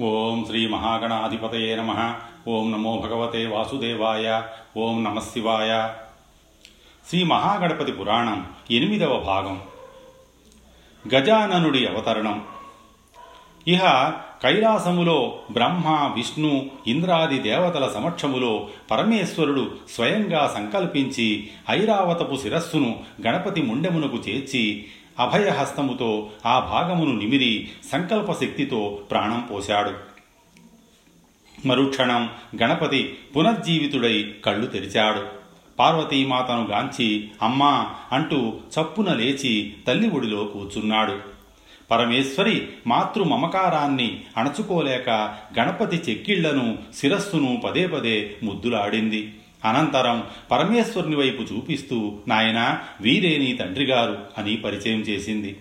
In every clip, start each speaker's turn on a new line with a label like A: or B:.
A: ఓం శ్రీ మహాగణాధిపతయే నమ. ఓం నమో భగవతే వాసుదేవాయ. ఓం నమశివాయ శ్రీ మహాగణపతి పురాణం ఎనిమిదవ భాగం. గజాననుడి అవతరణం. ఇహ కైలాసములో బ్రహ్మ విష్ణు ఇంద్రాది దేవతల సమక్షములో పరమేశ్వరుడు స్వయంగా సంకల్పించి ఐరావతపు శిరస్సును గణపతి ముండెమునకు చేర్చి అభయహస్తముతో ఆ భాగమును నిమిరి సంకల్పశక్తితో ప్రాణం పోశాడు. మరుక్షణం గణపతి పునర్జీవితుడై కళ్ళు తెరిచాడు. పార్వతీమాతను గాంచి అమ్మా అంటూ చప్పున లేచి తల్లి ఒడిలో కూర్చున్నాడు. పరమేశ్వరి మాతృ మమకారాన్ని అణచుకోలేక గణపతి చెక్కిళ్ళను శిరస్సును పదే పదే ముద్దులాడింది. అనంతరం పరమేశ్వరుని వైపు చూపిస్తూ నాయన వీరే నీ తండ్రిగారు అని పరిచయం చేసింది.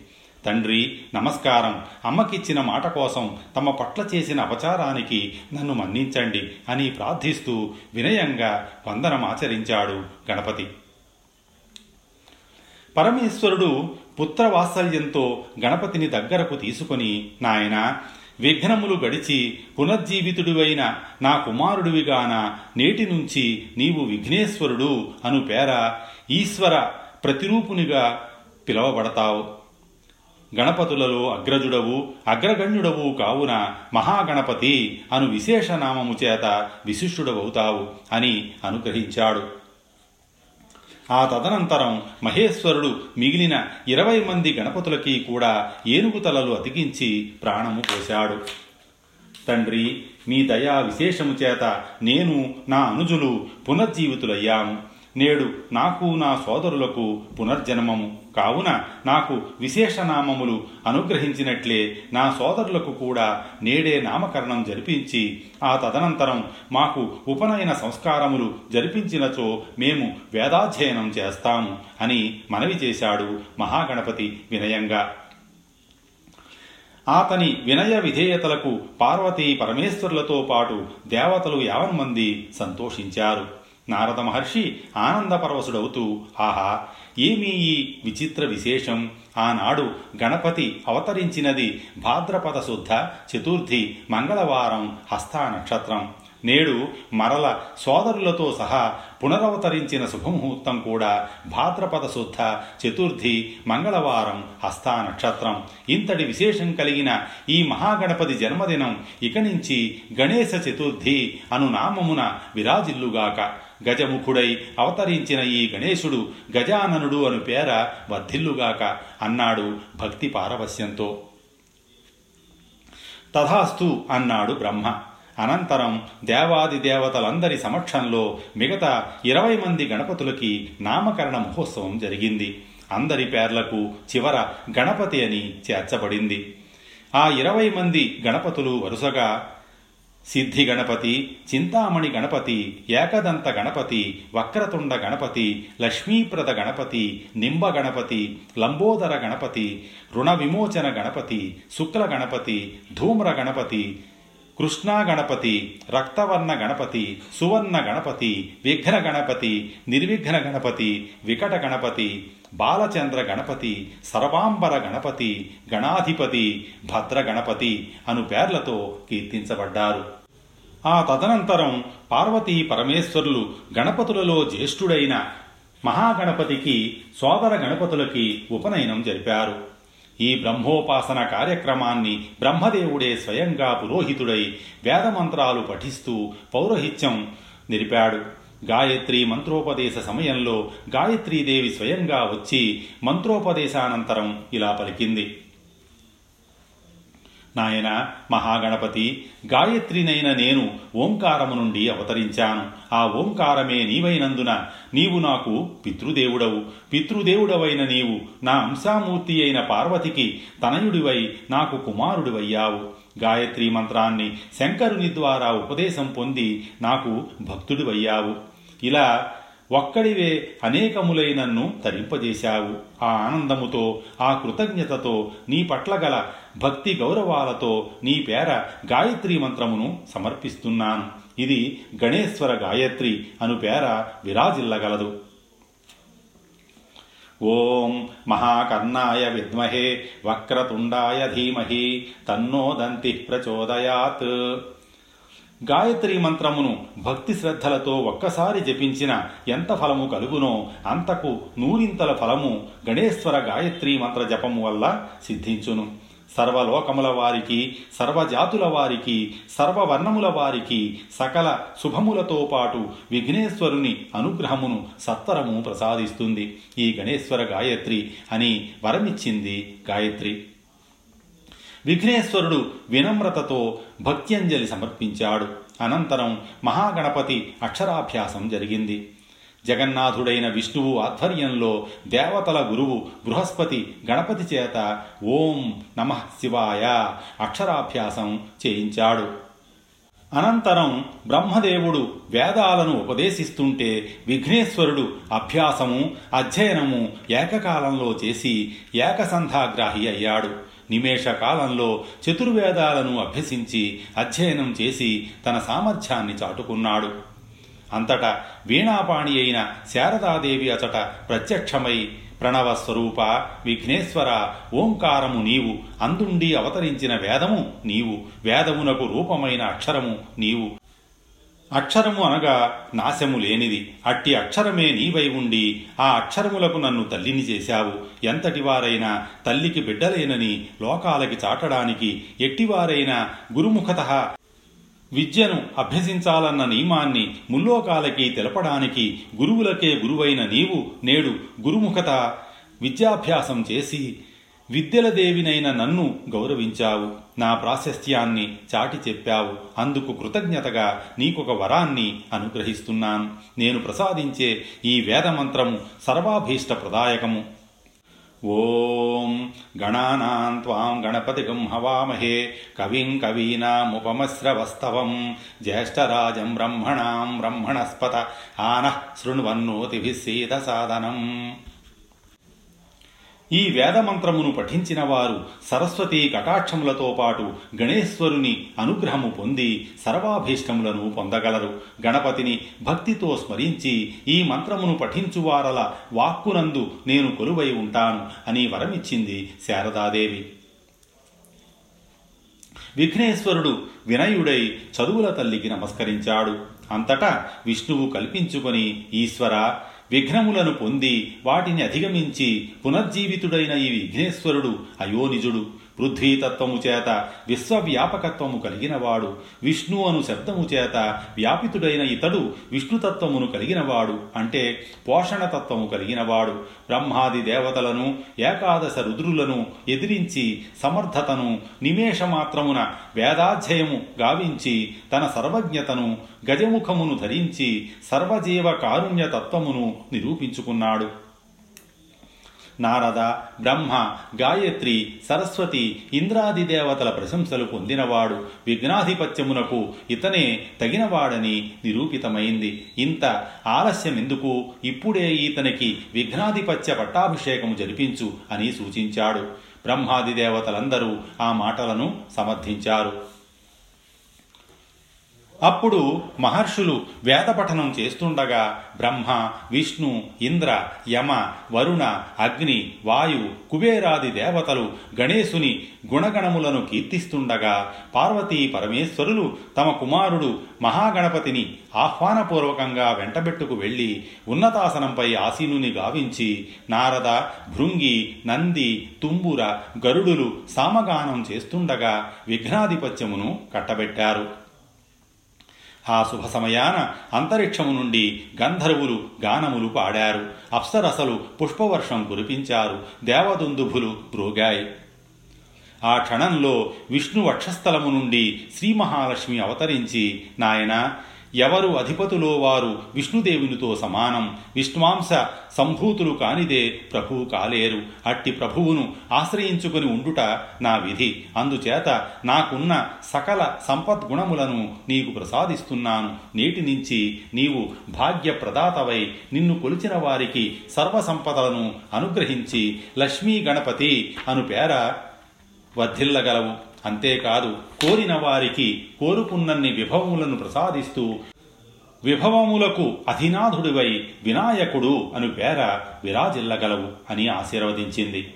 A: తండ్రి నమస్కారం. అమ్మకిచ్చిన మాట కోసం తమ పట్ల చేసిన అపచారానికి నన్ను మన్నించండి అని ప్రార్థిస్తూ వినయంగా వందనమాచరించాడు గణపతి. పరమేశ్వరుడు పుత్రవాత్సల్యంతో గణపతిని దగ్గరకు తీసుకొని నాయన విఘ్నములు గడిచి పునర్జీవితుడివైన నా కుమారుడివిగాన నేటి నుంచి నీవు విఘ్నేశ్వరుడు అను పేర ఈశ్వర ప్రతిరూపునిగా పిలవబడతావు. గణపతులలో అగ్రజుడవు అగ్రగణ్యుడవు కావున మహాగణపతి అను విశేషనామము చేత విశిష్టుడవవుతావు అని అనుగ్రహించాడు. ఆ తదనంతరం మహేశ్వరుడు మిగిలిన ఇరవై మంది గణపతులకి కూడా ఏనుగు తలలు అతికించి ప్రాణము పోశాడు. తండ్రి మీ దయా విశేషము చేత నేను నా అనుజులు పునర్జీవితులయ్యాము. నేడు నాకు నా సోదరులకు పునర్జన్మము. కావున నాకు విశేషనామములు అనుగ్రహించినట్లే నా సోదరులకు కూడా నేడే నామకరణం జరిపించి ఆ తదనంతరం మాకు ఉపనయన సంస్కారములు జరిపించినచో మేము వేదాధ్యయనం చేస్తాము అని మనవి చేశాడు మహాగణపతి వినయంగా. అతని వినయ విధేయతలకు పార్వతీ పరమేశ్వరులతో పాటు దేవతలు యావన్మంది సంతోషించారు. నారద మహర్షి ఆనందపరవశుడవుతూ ఆహా ఏమీ ఈ విచిత్ర విశేషం? ఆనాడు గణపతి అవతరించినది భాద్రపద శుద్ధ చతుర్థి మంగళవారం హస్తా నక్షత్రం. నేడు మరల సోదరులతో సహా పునరవతరించిన శుభముహూర్తం కూడా భాద్రపద శుద్ధ చతుర్థి మంగళవారం హస్తా నక్షత్రం. ఇంతటి విశేషం కలిగిన ఈ మహాగణపతి జన్మదినం ఇక నుంచి గణేశ చతుర్థి అను నామమున విరాజిల్లుగాక. గజముఖుడై అవతరించిన ఈ గణేశుడు గజాననుడు అను పేర వర్ధిల్లుగాక. అన్నాడు భక్తి పారవస్యంతో తథాస్తు అన్నాడు బ్రహ్మ. అనంతరం దేవాది దేవతలందరి సమక్షంలో మిగతా ఇరవై మంది గణపతులకి నామకరణ మహోత్సవం జరిగింది. అందరి పేర్లకు చివర గణపతి అని చేర్చబడింది. ఆ ఇరవై మంది గణపతులు వరుసగా సిద్ధి గణపతి చింతామణి గణపతి ఏకదంత గణపతి వక్రతుండ గణపతి లక్ష్మీప్రద గణపతి నింబ గణపతి లంబోదర గణపతి రుణ విమోచన గణపతి శుక్ల గణపతి ధూమ్ర గణపతి కృష్ణా గణపతి రక్తవర్ణ గణపతి సువర్ణ గణపతి విఘ్న గణపతి నిర్విఘ్న గణపతి వికట గణపతి బాలచంద్ర గణపతి సర్వాంబర గణపతి గణాధిపతి భద్ర గణపతి అను పేర్లతో కీర్తించబడ్డారు. ఆ తదనంతరం పార్వతీ పరమేశ్వరులు గణపతులలో జ్యేష్ఠుడైన మహాగణపతికి సోదర గణపతులకి ఉపనయనం జరిపారు. ఈ బ్రహ్మోపాసన కార్యక్రమాన్ని బ్రహ్మదేవుడే స్వయంగా పురోహితుడై వేదమంత్రాలు పఠిస్తూ పౌరోహిత్యం నిలిపాడు. గాయత్రి మంత్రోపదేశ సమయంలో గాయత్రీదేవి స్వయంగా వచ్చి మంత్రోపదేశానంతరం ఇలా పలికింది. నాయన మహాగణపతి గాయత్రినైన నేను ఓంకారము నుండి అవతరించాను. ఆ ఓంకారమే నీవైనందున నీవు నాకు పితృదేవుడవు. పితృదేవుడవైన నీవు నా అంశామూర్తి అయిన పార్వతికి తనయుడివై నాకు కుమారుడివయ్యావు. గాయత్రి మంత్రాన్ని శంకరుని ద్వారా ఉపదేశం పొంది నాకు భక్తుడివయ్యావు. ఇలా ఒక్కడివే అనేకములై నన్ను తరింపజేశావు. ఆ ఆనందముతో ఆ కృతజ్ఞతతో నీ పట్ల గల భక్తి గౌరవాలతో నీ పేర గాయత్రీ మంత్రమును సమర్పిస్తున్నాను. ఇది గణేశ్వర గాయత్రి అను పేర విరాజిల్లగలదు. ఓం మహాకర్ణాయ విద్మహే వక్రతుండాయ ధీమహి తన్నో దంతి ప్రచోదయాత్. గాయత్రి మంత్రమును భక్తి శ్రద్ధలతో ఒక్కసారి జపించిన ఎంత ఫలము కలుగునో అంతకు నూరింతల ఫలము గణేశ్వర గాయత్రీ మంత్ర జపము వల్ల సిద్ధించును. సర్వలోకముల వారికి సర్వజాతుల వారికి సర్వవర్ణముల వారికి సకల శుభములతో పాటు విఘ్నేశ్వరుని అనుగ్రహమును సత్వరము ప్రసాదిస్తుంది. ఈ గణేశ్వర గాయత్రి అని వరమిచ్చింది గాయత్రి. విఘ్నేశ్వరుడు వినమ్రతతో భక్త్యంజలి సమర్పించాడు. అనంతరం మహాగణపతి అక్షరాభ్యాసం జరిగింది. జగన్నాథుడైన విష్ణువు ఆధ్వర్యంలో దేవతల గురువు బృహస్పతి గణపతి చేత ఓం నమ శివాయ అక్షరాభ్యాసం చేయించాడు. అనంతరం బ్రహ్మదేవుడు వేదాలను ఉపదేశిస్తుంటే విఘ్నేశ్వరుడు అభ్యాసము అధ్యయనము ఏకకాలంలో చేసి ఏకసంధాగ్రాహి అయ్యాడు. నిమేష కాలంలో చతుర్వేదాలను అభ్యసించి అధ్యయనం చేసి తన సామర్థ్యాన్ని చాటుకున్నాడు. అంతటా వీణాపాణి అయిన శారదాదేవి అచట ప్రత్యక్షమై ప్రణవ స్వరూప విఘ్నేశ్వర ఓంకారము నీవు అందుండి అవతరించిన వేదము నీవు వేదమునకు రూపమైన అక్షరము నీవు. అక్షరము అనగా నాశము లేనిది అట్టి అక్షరమే నీవై ఉండి ఆ అక్షరములకు నన్ను తల్లిని చేశావు. ఎంతటివారైనా తల్లికి బిడ్డలేనని లోకాలకి చాటడానికి ఎట్టివారైనా గురుముఖత విద్యను అభ్యసించాలన్న నియమాన్ని ముల్లోకాలకి తెలపడానికి గురువులకే గురువైన నీవు నేడు గురుముఖత విద్యాభ్యాసం చేసి విద్యల దేవినైన నన్ను గౌరవించావు. నా ప్రాశస్త్యాన్ని చాటి చెప్పావు. అందుకు కృతజ్ఞతగా నీకొక వరాన్ని అనుగ్రహిస్తున్నాను. నేను ప్రసాదించే ఈ వేదమంత్రము సర్వాభీష్ట ప్రదాయకము ఓం గణానాం త్వాం గణపతిగం హవామహే కవిం కవీనాముపమశ్రవస్తవం జ్యేష్ఠరాజం బ్రహ్మణాం బ్రహ్మణస్పత ఆనః శృణ్వన్నోతిభిः సీదసాదనం ఈ వేదమంత్రమును పఠించిన వారు సరస్వతి కటాక్షములతో పాటు గణేశ్వరుని అనుగ్రహము పొంది సర్వాభీష్టములను పొందగలరు. గణపతిని భక్తితో స్మరించి ఈ మంత్రమును పఠించువారల వాక్కునందు నేను కొలువై ఉంటాను అని వరమిచ్చింది శారదాదేవి. విఘ్నేశ్వరుడు వినయుడై చదువుల తల్లికి నమస్కరించాడు. అంతటా విష్ణువు కల్పించుకొని ఈశ్వర విఘ్నములను పొంది వాటిని అధిగమించి పునర్జీవితుడైన ఈ విఘ్నేశ్వరుడు అయోనిజుడు. పృథ్వీతత్వము చేత విశ్వవ్యాపకత్వము కలిగినవాడు విష్ణు అను శబ్దము చేత వ్యాపితుడైన ఇతడు విష్ణుతత్వమును కలిగినవాడు అంటే పోషణతత్వము కలిగినవాడు. బ్రహ్మాది దేవతలను ఏకాదశ రుద్రులను ఎదిరించి సమర్థతను నిమేషమాత్రమున వేదాధ్యయము గావించి తన సర్వజ్ఞతను గజముఖమును ధరించి సర్వజీవ కారుణ్యతత్వమును నిరూపించుకున్నాడు. నారద బ్రహ్మ గాయత్రి సరస్వతి ఇంద్రాది దేవతల ప్రశంసలు పొందినవాడు. విఘ్నాధిపత్యమునకు ఇతనే తగినవాడని నిరూపితమైంది. ఇంత ఆలస్యం ఎందుకు ఇప్పుడే ఈతనికి విఘ్నాధిపత్య పట్టాభిషేకము జరిపించు అని సూచించాడు. బ్రహ్మాది దేవతలందరూ ఆ మాటలను సమర్థించారు. అప్పుడు మహర్షులు వేదపఠనం చేస్తుండగా బ్రహ్మ విష్ణు ఇంద్ర యమ వరుణ అగ్ని వాయు కుబేరాది దేవతలు గణేశుని గుణగణములను కీర్తిస్తుండగా పార్వతీ పరమేశ్వరులు తమ కుమారుడు మహాగణపతిని ఆహ్వానపూర్వకంగా వెంటబెట్టుకు వెళ్ళి ఉన్నతాసనంపై ఆసీనుని గావించి నారద భృంగి నంది తుంబుర గరుడులు సామగానం చేస్తుండగా విఘ్నాధిపత్యమును కట్టబెట్టారు. ఆ శుభ సమయాన అంతరిక్షము నుండి గంధర్వులు గానములు పాడారు. అప్సరసలు పుష్పవర్షం కురిపించారు. దేవదుందుభులు మ్రోగాయి. ఆ క్షణంలో విష్ణు వక్షస్థలము నుండి శ్రీ మహాలక్ష్మి అవతరించి నాయన ఎవరు అధిపతులో వారు విష్ణుదేవునితో సమానం. విష్ణువాంశ సంభూతులు కానిదే ప్రభువు కాలేరు. అట్టి ప్రభువును ఆశ్రయించుకుని ఉండుట నా విధి. అందుచేత నాకున్న సకల సంపద్గుణములను నీకు ప్రసాదిస్తున్నాను. నేటి నుంచి నీవు భాగ్యప్రదాతవై నిన్ను కొలిచిన వారికి సర్వసంపదలను అనుగ్రహించి లక్ష్మీ గణపతి అను పేర వర్ధిల్లగలవు. అంతేకాదు కోరిన వారికి కోరుకున్నన్ని విభవములను ప్రసాదిస్తూ విభవములకు అధినాథుడివై వినాయకుడు అను పేర విరాజిల్లగలవు అని ఆశీర్వదించింది.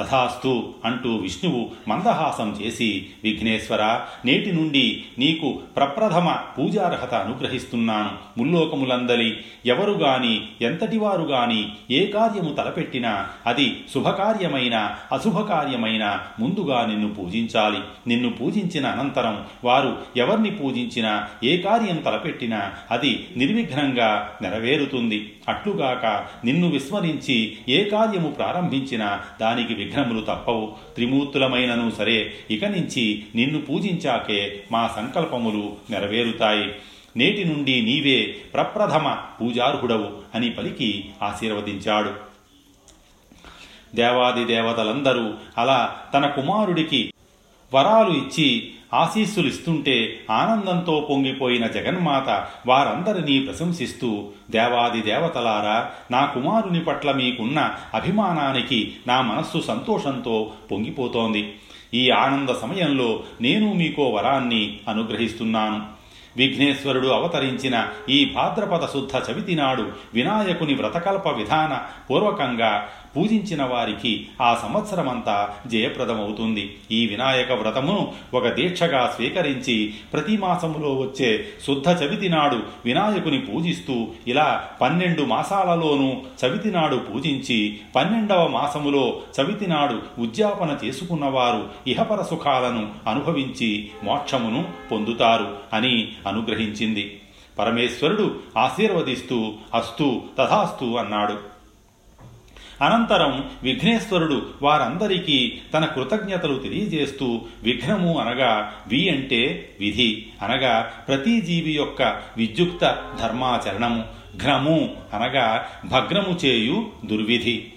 A: తథాస్తు అంటూ విష్ణువు మందహాసం చేసి విఘ్నేశ్వర నేటి నుండి నీకు ప్రప్రథమ పూజార్హత అనుగ్రహిస్తున్నాను. ముల్లోకములందలి ఎవరు గాని ఎంతటివారు గాని ఏ కార్యము తలపెట్టినా అది శుభకార్యమైన అశుభకార్యమైన ముందుగా నిన్ను పూజించాలి. నిన్ను పూజించిన అనంతరం వారు ఎవరిని పూజించినా ఏ కార్యం తలపెట్టినా అది నిర్విఘ్నంగా నెరవేరుతుంది. అట్లుగాక నిన్ను విస్మరించి ఏ కార్యము ప్రారంభించినా దానికి విఘ్నములు తప్పవు. త్రిమూర్తులమైనను సరే ఇక నుంచి నిన్ను పూజించాకే మా సంకల్పములు నెరవేరుతాయి. నేటి నుండి నీవే ప్రప్రథమ పూజార్హుడవు అని పలికి ఆశీర్వదించాడు. దేవాది దేవతలందరూ అలా తన కుమారుడికి వరాలు ఇచ్చి ఆశీస్సులు ఇస్తుంటే ఆనందంతో పొంగిపోయిన జగన్మాత వారందరినీ ప్రశంసిస్తూ దేవాది దేవతలారా నా కుమారుని పట్ల మీకున్న అభిమానానికి నా మనస్సు సంతోషంతో పొంగిపోతోంది. ఈ ఆనంద సమయంలో నేను మీకో వరాన్ని అనుగ్రహిస్తున్నాను. విఘ్నేశ్వరుడు అవతరించిన ఈ భాద్రపద శుద్ధ చవితి నాడు వినాయకుని వ్రతకల్ప విధాన పూర్వకంగా పూజించిన వారికి ఆ సంవత్సరమంతా జయప్రదమవుతుంది. ఈ వినాయక వ్రతమును ఒక దీక్షగా స్వీకరించి ప్రతి మాసములో వచ్చే శుద్ధ చవితి నాడు వినాయకుని పూజిస్తూ ఇలా పన్నెండు మాసాలలోనూ చవితి నాడు పూజించి పన్నెండవ మాసములో చవితి నాడు ఉద్యాపన చేసుకున్నవారు ఇహపర సుఖాలను అనుభవించి మోక్షమును పొందుతారు అని అనుగ్రహించింది. పరమేశ్వరుడు ఆశీర్వదిస్తూ అస్తు తథాస్తు అన్నాడు. అనంతరం విఘ్నేశ్వరుడు వారందరికీ తన కృతజ్ఞతలు తెలియజేస్తూ విఘ్నము అనగా వి అంటే విధి అనగా ప్రతి జీవి యొక్క విద్యుక్త ధర్మాచరణము. ఘ్నము అనగా భగ్నము చేయు దుర్విధి.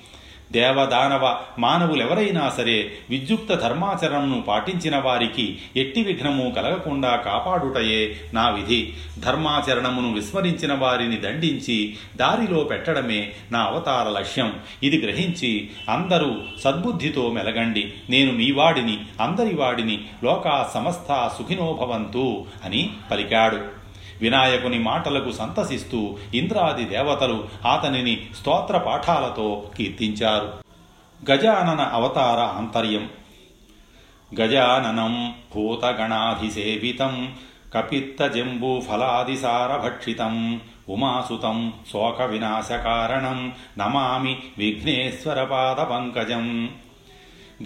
A: దేవదానవ మానవులెవరైనా సరే విద్యుక్త ధర్మాచరణను పాటించిన వారికి ఎట్టి విఘ్నము కలగకుండా కాపాడుటయే నా విధి. ధర్మాచరణమును విస్మరించిన వారిని దండించి దారిలో పెట్టడమే నా అవతార లక్ష్యం. ఇది గ్రహించి అందరూ సద్బుద్ధితో మెలగండి. నేను మీ వాడిని అందరి వాడిని లోకా సమస్త సుఖినోభవంతు అని పలికాడు. వినాయకుని మాటలకు సంతసిస్తూ ఇంద్రాది దేవతలు అతనిని స్తోత్ర పాఠాలతో కీర్తించారు. గజానన అవతార ఆంతర్యం. గజాననం భూతగణాధిసేవితం కపిత్తజంబూఫలాదిసారభక్షితం ఉమాసుతం శోక వినాశకారణం నమామి విఘ్నేశ్వరపాదపంకజం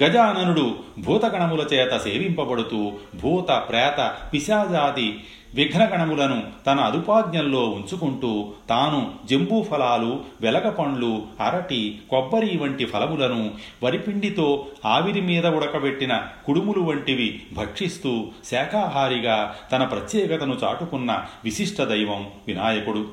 A: గజాననుడు భూతగణముల చేత సేవింపబడుతూ భూత ప్రేత పిశాజాది విఘ్నగణములను తన అదుపాజ్ఞల్లో ఉంచుకుంటూ తాను జంబూ ఫలాలు వెలగ పండ్లు అరటి కొబ్బరి వంటి ఫలములను వరిపిండితో ఆవిరి మీద ఉడకబెట్టిన కుడుములు వంటివి భక్షిస్తూ శాఖాహారిగా తన ప్రత్యేకతను చాటుకున్న విశిష్ట దైవం వినాయకుడు.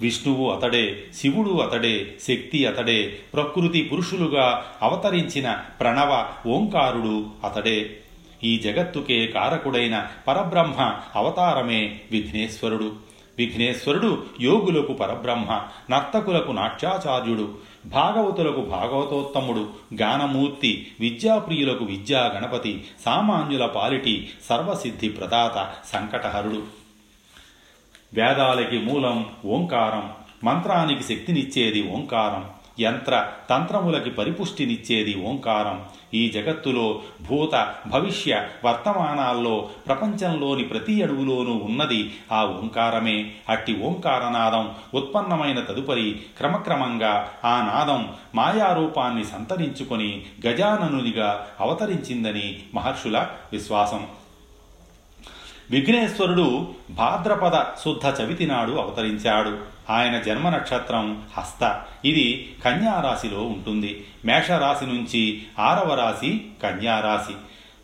A: విష్ణువు అతడే శివుడు అతడే శక్తి అతడే ప్రకృతి పురుషులుగా అవతరించిన ప్రణవ ఓంకారుడు అతడే. ఈ జగత్తుకే కారకుడైన పరబ్రహ్మ అవతారమే విఘ్నేశ్వరుడు. విఘ్నేశ్వరుడు యోగులకు పరబ్రహ్మ నర్తకులకు నాట్యాచార్యుడు భాగవతులకు భాగవతోత్తముడు గానమూర్తి విద్యాప్రియులకు విద్యా గణపతి సామాన్యుల పాలిటి సర్వసిద్ధి ప్రదాత సంకటహరుడు. వేదాలకి మూలం ఓంకారం మంత్రానికి శక్తినిచ్చేది ఓంకారం. యంత్ర తంత్రములకి పరిపుష్టినిచ్చేది ఓంకారం. ఈ జగత్తులో భూత భవిష్య వర్తమానాల్లో ప్రపంచంలోని ప్రతి అడుగులోనూ ఉన్నది ఆ ఓంకారమే. అట్టి ఓంకారనాదం ఉత్పన్నమైన తదుపరి క్రమక్రమంగా ఆ నాదం మాయారూపాన్ని సంతరించుకొని గజాననునిగా అవతరించిందని మహర్షుల విశ్వాసం. విఘ్నేశ్వరుడు భాద్రపద శుద్ధ చవితి నాడు అవతరించాడు. ఆయన జన్మ నక్షత్రం హస్త. ఇది కన్యారాశిలో ఉంటుంది. మేషరాశి నుంచి ఆరవ రాశి కన్యారాశి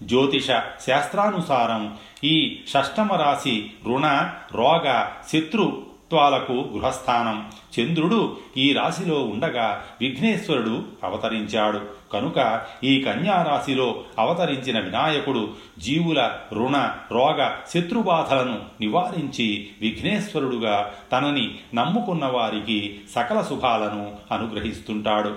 A: జ్యోతిష శాస్త్రానుసారం ఈ షష్టమ రాశి రుణ రోగ శత్రు త్వాలకు గృహస్థానం. చంద్రుడు ఈ రాశిలో ఉండగా విఘ్నేశ్వరుడు అవతరించాడు. కనుక ఈ కన్యారాశిలో అవతరించిన వినాయకుడు జీవుల రుణ రోగ శత్రుబాధలను నివారించి విఘ్నేశ్వరుడుగా తనని నమ్ముకున్న వారికి సకల శుభాలను అనుగ్రహిస్తుంటాడు.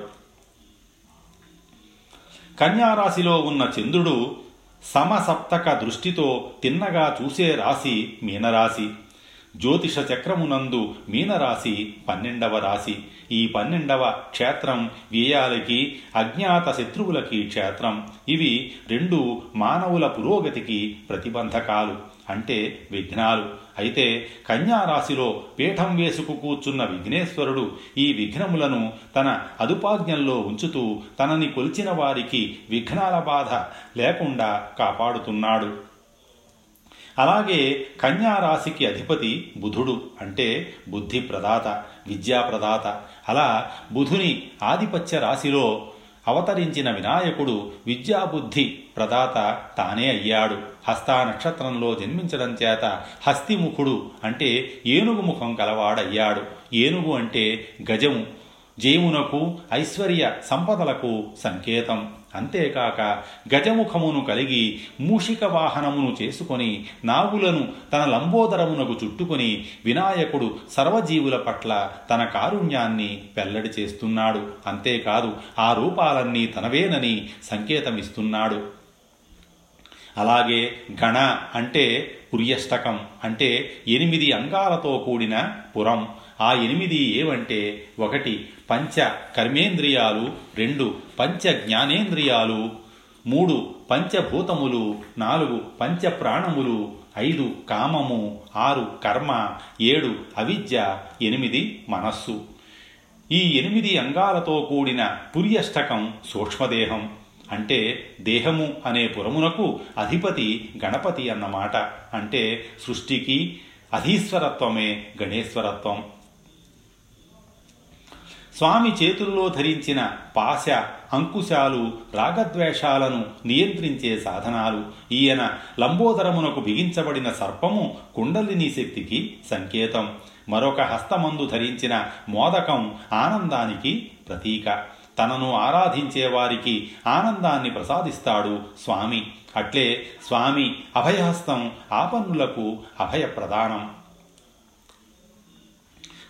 A: కన్యారాశిలో ఉన్న చంద్రుడు సమసప్తక దృష్టితో తిన్నగా చూసే రాశి మీనరాశి. జ్యోతిష చక్రమునందు మీనరాశి పన్నెండవ రాశి. ఈ పన్నెండవ క్షేత్రం వ్యయాలకి అజ్ఞాత శత్రువులకి క్షేత్రం. ఇవి రెండు మానవుల పురోగతికి ప్రతిబంధకాలు. అంటే విఘ్నాలు. అయితే కన్యారాశిలో పీఠం వేసుకు కూర్చున్న విఘ్నేశ్వరుడు ఈ విఘ్నములను తన అదుపాజ్ఞంలో ఉంచుతూ తనని కొలిచిన వారికి విఘ్నాల బాధ లేకుండా కాపాడుతున్నాడు. అలాగే కన్యారాశికి అధిపతి బుధుడు అంటే బుద్ధి ప్రదాత విద్యా ప్రదాత అలా బుధుని ఆధిపత్య రాశిలో అవతరించిన వినాయకుడు విద్యాబుద్ధి ప్రదాత తానే అయ్యాడు. హస్తా నక్షత్రంలో జన్మించడం చేత హస్తిముఖుడు అంటే ఏనుగు ముఖం కలవాడయ్యాడు. ఏనుగు అంటే గజము జయమునకు ఐశ్వర్య సంపదలకు సంకేతం. అంతేకాక గజముఖమును కలిగి మూషిక వాహనమును చేసుకొని నాగులను తన లంబోదరమునకు చుట్టుకొని వినాయకుడు సర్వజీవుల పట్ల తన కారుణ్యాన్ని వెల్లడి చేస్తున్నాడు. అంతేకాదు ఆ రూపాలన్నీ తనవేనని సంకేతమిస్తున్నాడు. అలాగే గణ అంటే పుర్యష్టకం అంటే ఎనిమిది అంగాలతో కూడిన పురం ఆ ఎనిమిది ఏవంటే ఒకటి పంచ కర్మేంద్రియాలు రెండు పంచ జ్ఞానేంద్రియాలు మూడు పంచభూతములు నాలుగు పంచ ప్రాణములు ఐదు కామము ఆరు కర్మ ఏడు అవిద్య ఎనిమిది మనస్సు. ఈ ఎనిమిది అంగాలతో కూడిన పుర్యష్టకం సూక్ష్మదేహం. అంటే దేహము అనే పురమునకు అధిపతి గణపతి అన్నమాట. అంటే సృష్టికి అధీశ్వరత్వమే గణేశ్వరత్వం. స్వామి చేతుల్లో ధరించిన పాశ అంకుశాలు రాగద్వేషాలను నియంత్రించే సాధనాలు. ఈయన లంబోదరమునకు బిగించబడిన సర్పము కుండలిని శక్తికి సంకేతం. మరొక హస్తమందు ధరించిన మోదకం ఆనందానికి ప్రతీక. తనను ఆరాధించే వారికి ఆనందాన్ని ప్రసాదిస్తాడు స్వామి. అట్లే స్వామి అభయహస్తం ఆపన్నులకు అభయ ప్రదానం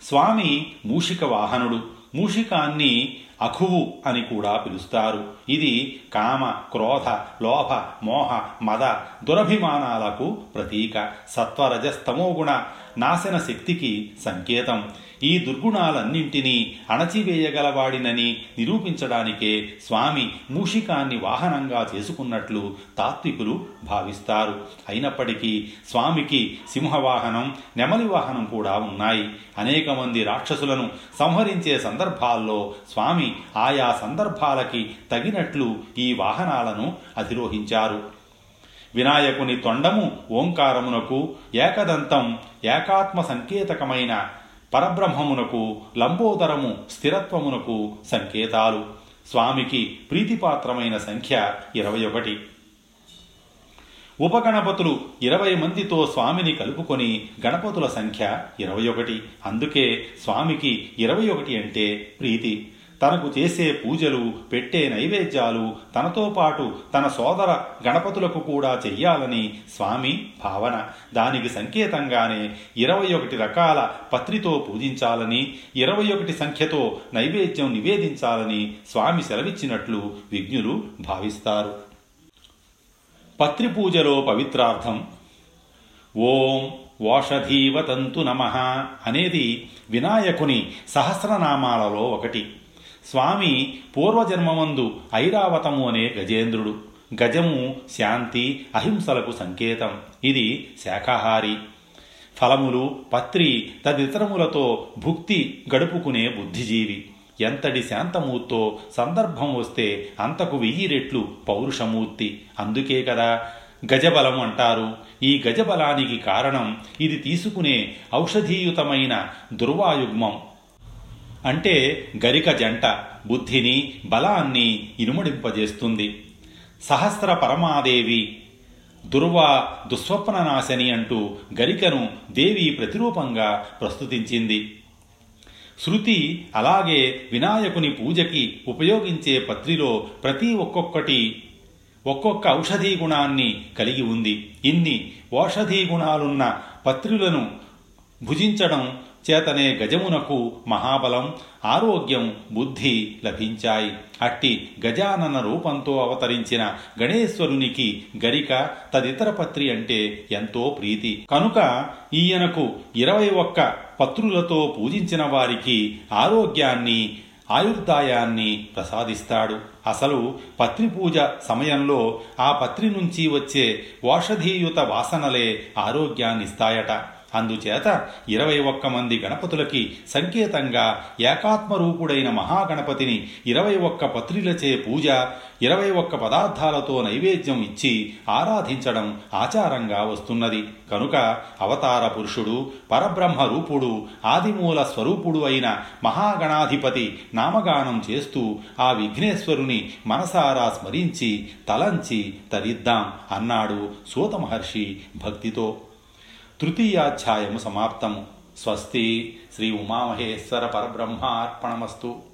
A: స్వామి మూషిక వాహనుడు. మూషికాన్ని అఖువు అని కూడా పిలుస్తారు. ఇది కామ క్రోధ లోభ మోహ మద దురభిమానాలకు ప్రతీక. సత్వరజస్తమోగుణ నాశన శక్తికి సంకేతం. ఈ దుర్గుణాలన్నింటినీ అణచివేయగలవాడినని నిరూపించడానికే స్వామి మూషికాన్ని వాహనంగా చేసుకున్నట్లు తాత్వికులు భావిస్తారు. అయినప్పటికీ స్వామికి సింహవాహనం నెమలి వాహనం కూడా ఉన్నాయి. అనేక మంది రాక్షసులను సంహరించే సందర్భాల్లో స్వామి ఆయా సందర్భాలకి తగినట్లు ఈ వాహనాలను అధిరోహించారు. వినాయకుని తొండము ఓంకారమునకు ఏకదంతం ఏకాత్మ సంకేతకమైన పరబ్రహ్మమునకు లంబోదరము స్థిరత్వమునకు సంకేతాలు. స్వామికి ప్రీతిపాత్రమైన సంఖ్య ఇరవై ఒకటి ఉపగణపతులు ఇరవై మందితో స్వామిని కలుపుకొని గణపతుల సంఖ్య ఇరవై ఒకటి అందుకే స్వామికి ఇరవై ఒకటి అంటే ప్రీతి. తనకు చేసే పూజలు పెట్టే నైవేద్యాలు తనతో పాటు తన సోదర గణపతులకు కూడా చెయ్యాలని స్వామి భావన. దానికి సంకేతంగానే ఇరవై ఒకటి రకాల పత్రితో పూజించాలని ఇరవై ఒకటి సంఖ్యతో నైవేద్యం నివేదించాలని స్వామి సెలవిచ్చినట్లు విజ్ఞులు భావిస్తారు. పత్రి పూజలో పవిత్రార్థం. ఓం ఓషధీవతంతు నమ అనేది వినాయకుని సహస్రనామాలలో ఒకటి. స్వామి పూర్వజన్మమందు ఐరావతము అనే గజేంద్రుడు. గజము శాంతి అహింసలకు సంకేతం. ఇది శాఖాహారి ఫలములు పత్రి తదితరములతో భుక్తి గడుపుకునే బుద్ధిజీవి. ఎంతటి శాంతమూర్తో సందర్భం వస్తే అంతకు వెయ్యి రెట్లు పౌరుషమూర్తి. అందుకే కదా గజబలం అంటారు. ఈ గజబలానికి కారణం ఇది తీసుకునే ఔషధీయుతమైన దుర్వాయుగ్మం. అంటే గరిక జంట బుద్ధిని బలాన్ని ఇనుమడింపజేస్తుంది. సహస్ర పరమాదేవి దుర్వా దుస్వప్ననాశని అంటూ గరికను దేవి ప్రతిరూపంగా ప్రస్తుతించింది. శృతి అలాగే వినాయకుని పూజకి ఉపయోగించే పత్రిలో ప్రతి ఒక్కొక్కటి ఒక్కొక్క ఔషధీ గుణాన్ని కలిగి ఉంది. ఇన్ని ఓషధీ గుణాలున్న పత్రులను భుజించడం చేతనే గజమునకు మహాబలం ఆరోగ్యం బుద్ధి లభించాయి. అట్టి గజానన రూపంతో అవతరించిన గణేశ్వరునికి గరిక తదితర పత్రి అంటే ఎంతో ప్రీతి. కనుక ఈయనకు ఇరవై ఒక్క పత్రులతో పూజించిన వారికి ఆరోగ్యాన్ని ఆయుర్దాయాన్ని ప్రసాదిస్తాడు. అసలు పత్రి పూజ సమయంలో ఆ పత్రి నుంచి వచ్చే ఓషధీయుత వాసనలే ఆరోగ్యాన్నిస్తాయట. అందుచేత ఇరవై ఒక్క మంది గణపతులకి సంకేతంగా ఏకాత్మరూపుడైన మహాగణపతిని ఇరవై ఒక్క పత్రిలచే పూజ ఇరవై ఒక్క పదార్థాలతో నైవేద్యం ఇచ్చి ఆరాధించడం ఆచారంగా వస్తున్నది. కనుక అవతార పురుషుడు పరబ్రహ్మ రూపుడు ఆదిమూల స్వరూపుడు అయిన మహాగణాధిపతి నామగానం చేస్తూ ఆ విఘ్నేశ్వరుని మనసారా స్మరించి తలంచి తరిద్దాం అన్నాడు సూత మహర్షి భక్తితో. తృతీయాధ్యాయము సమాప్తము. స్వస్తి శ్రీ ఉమామహేశ్వర పరబ్రహ్మార్పణమస్తు.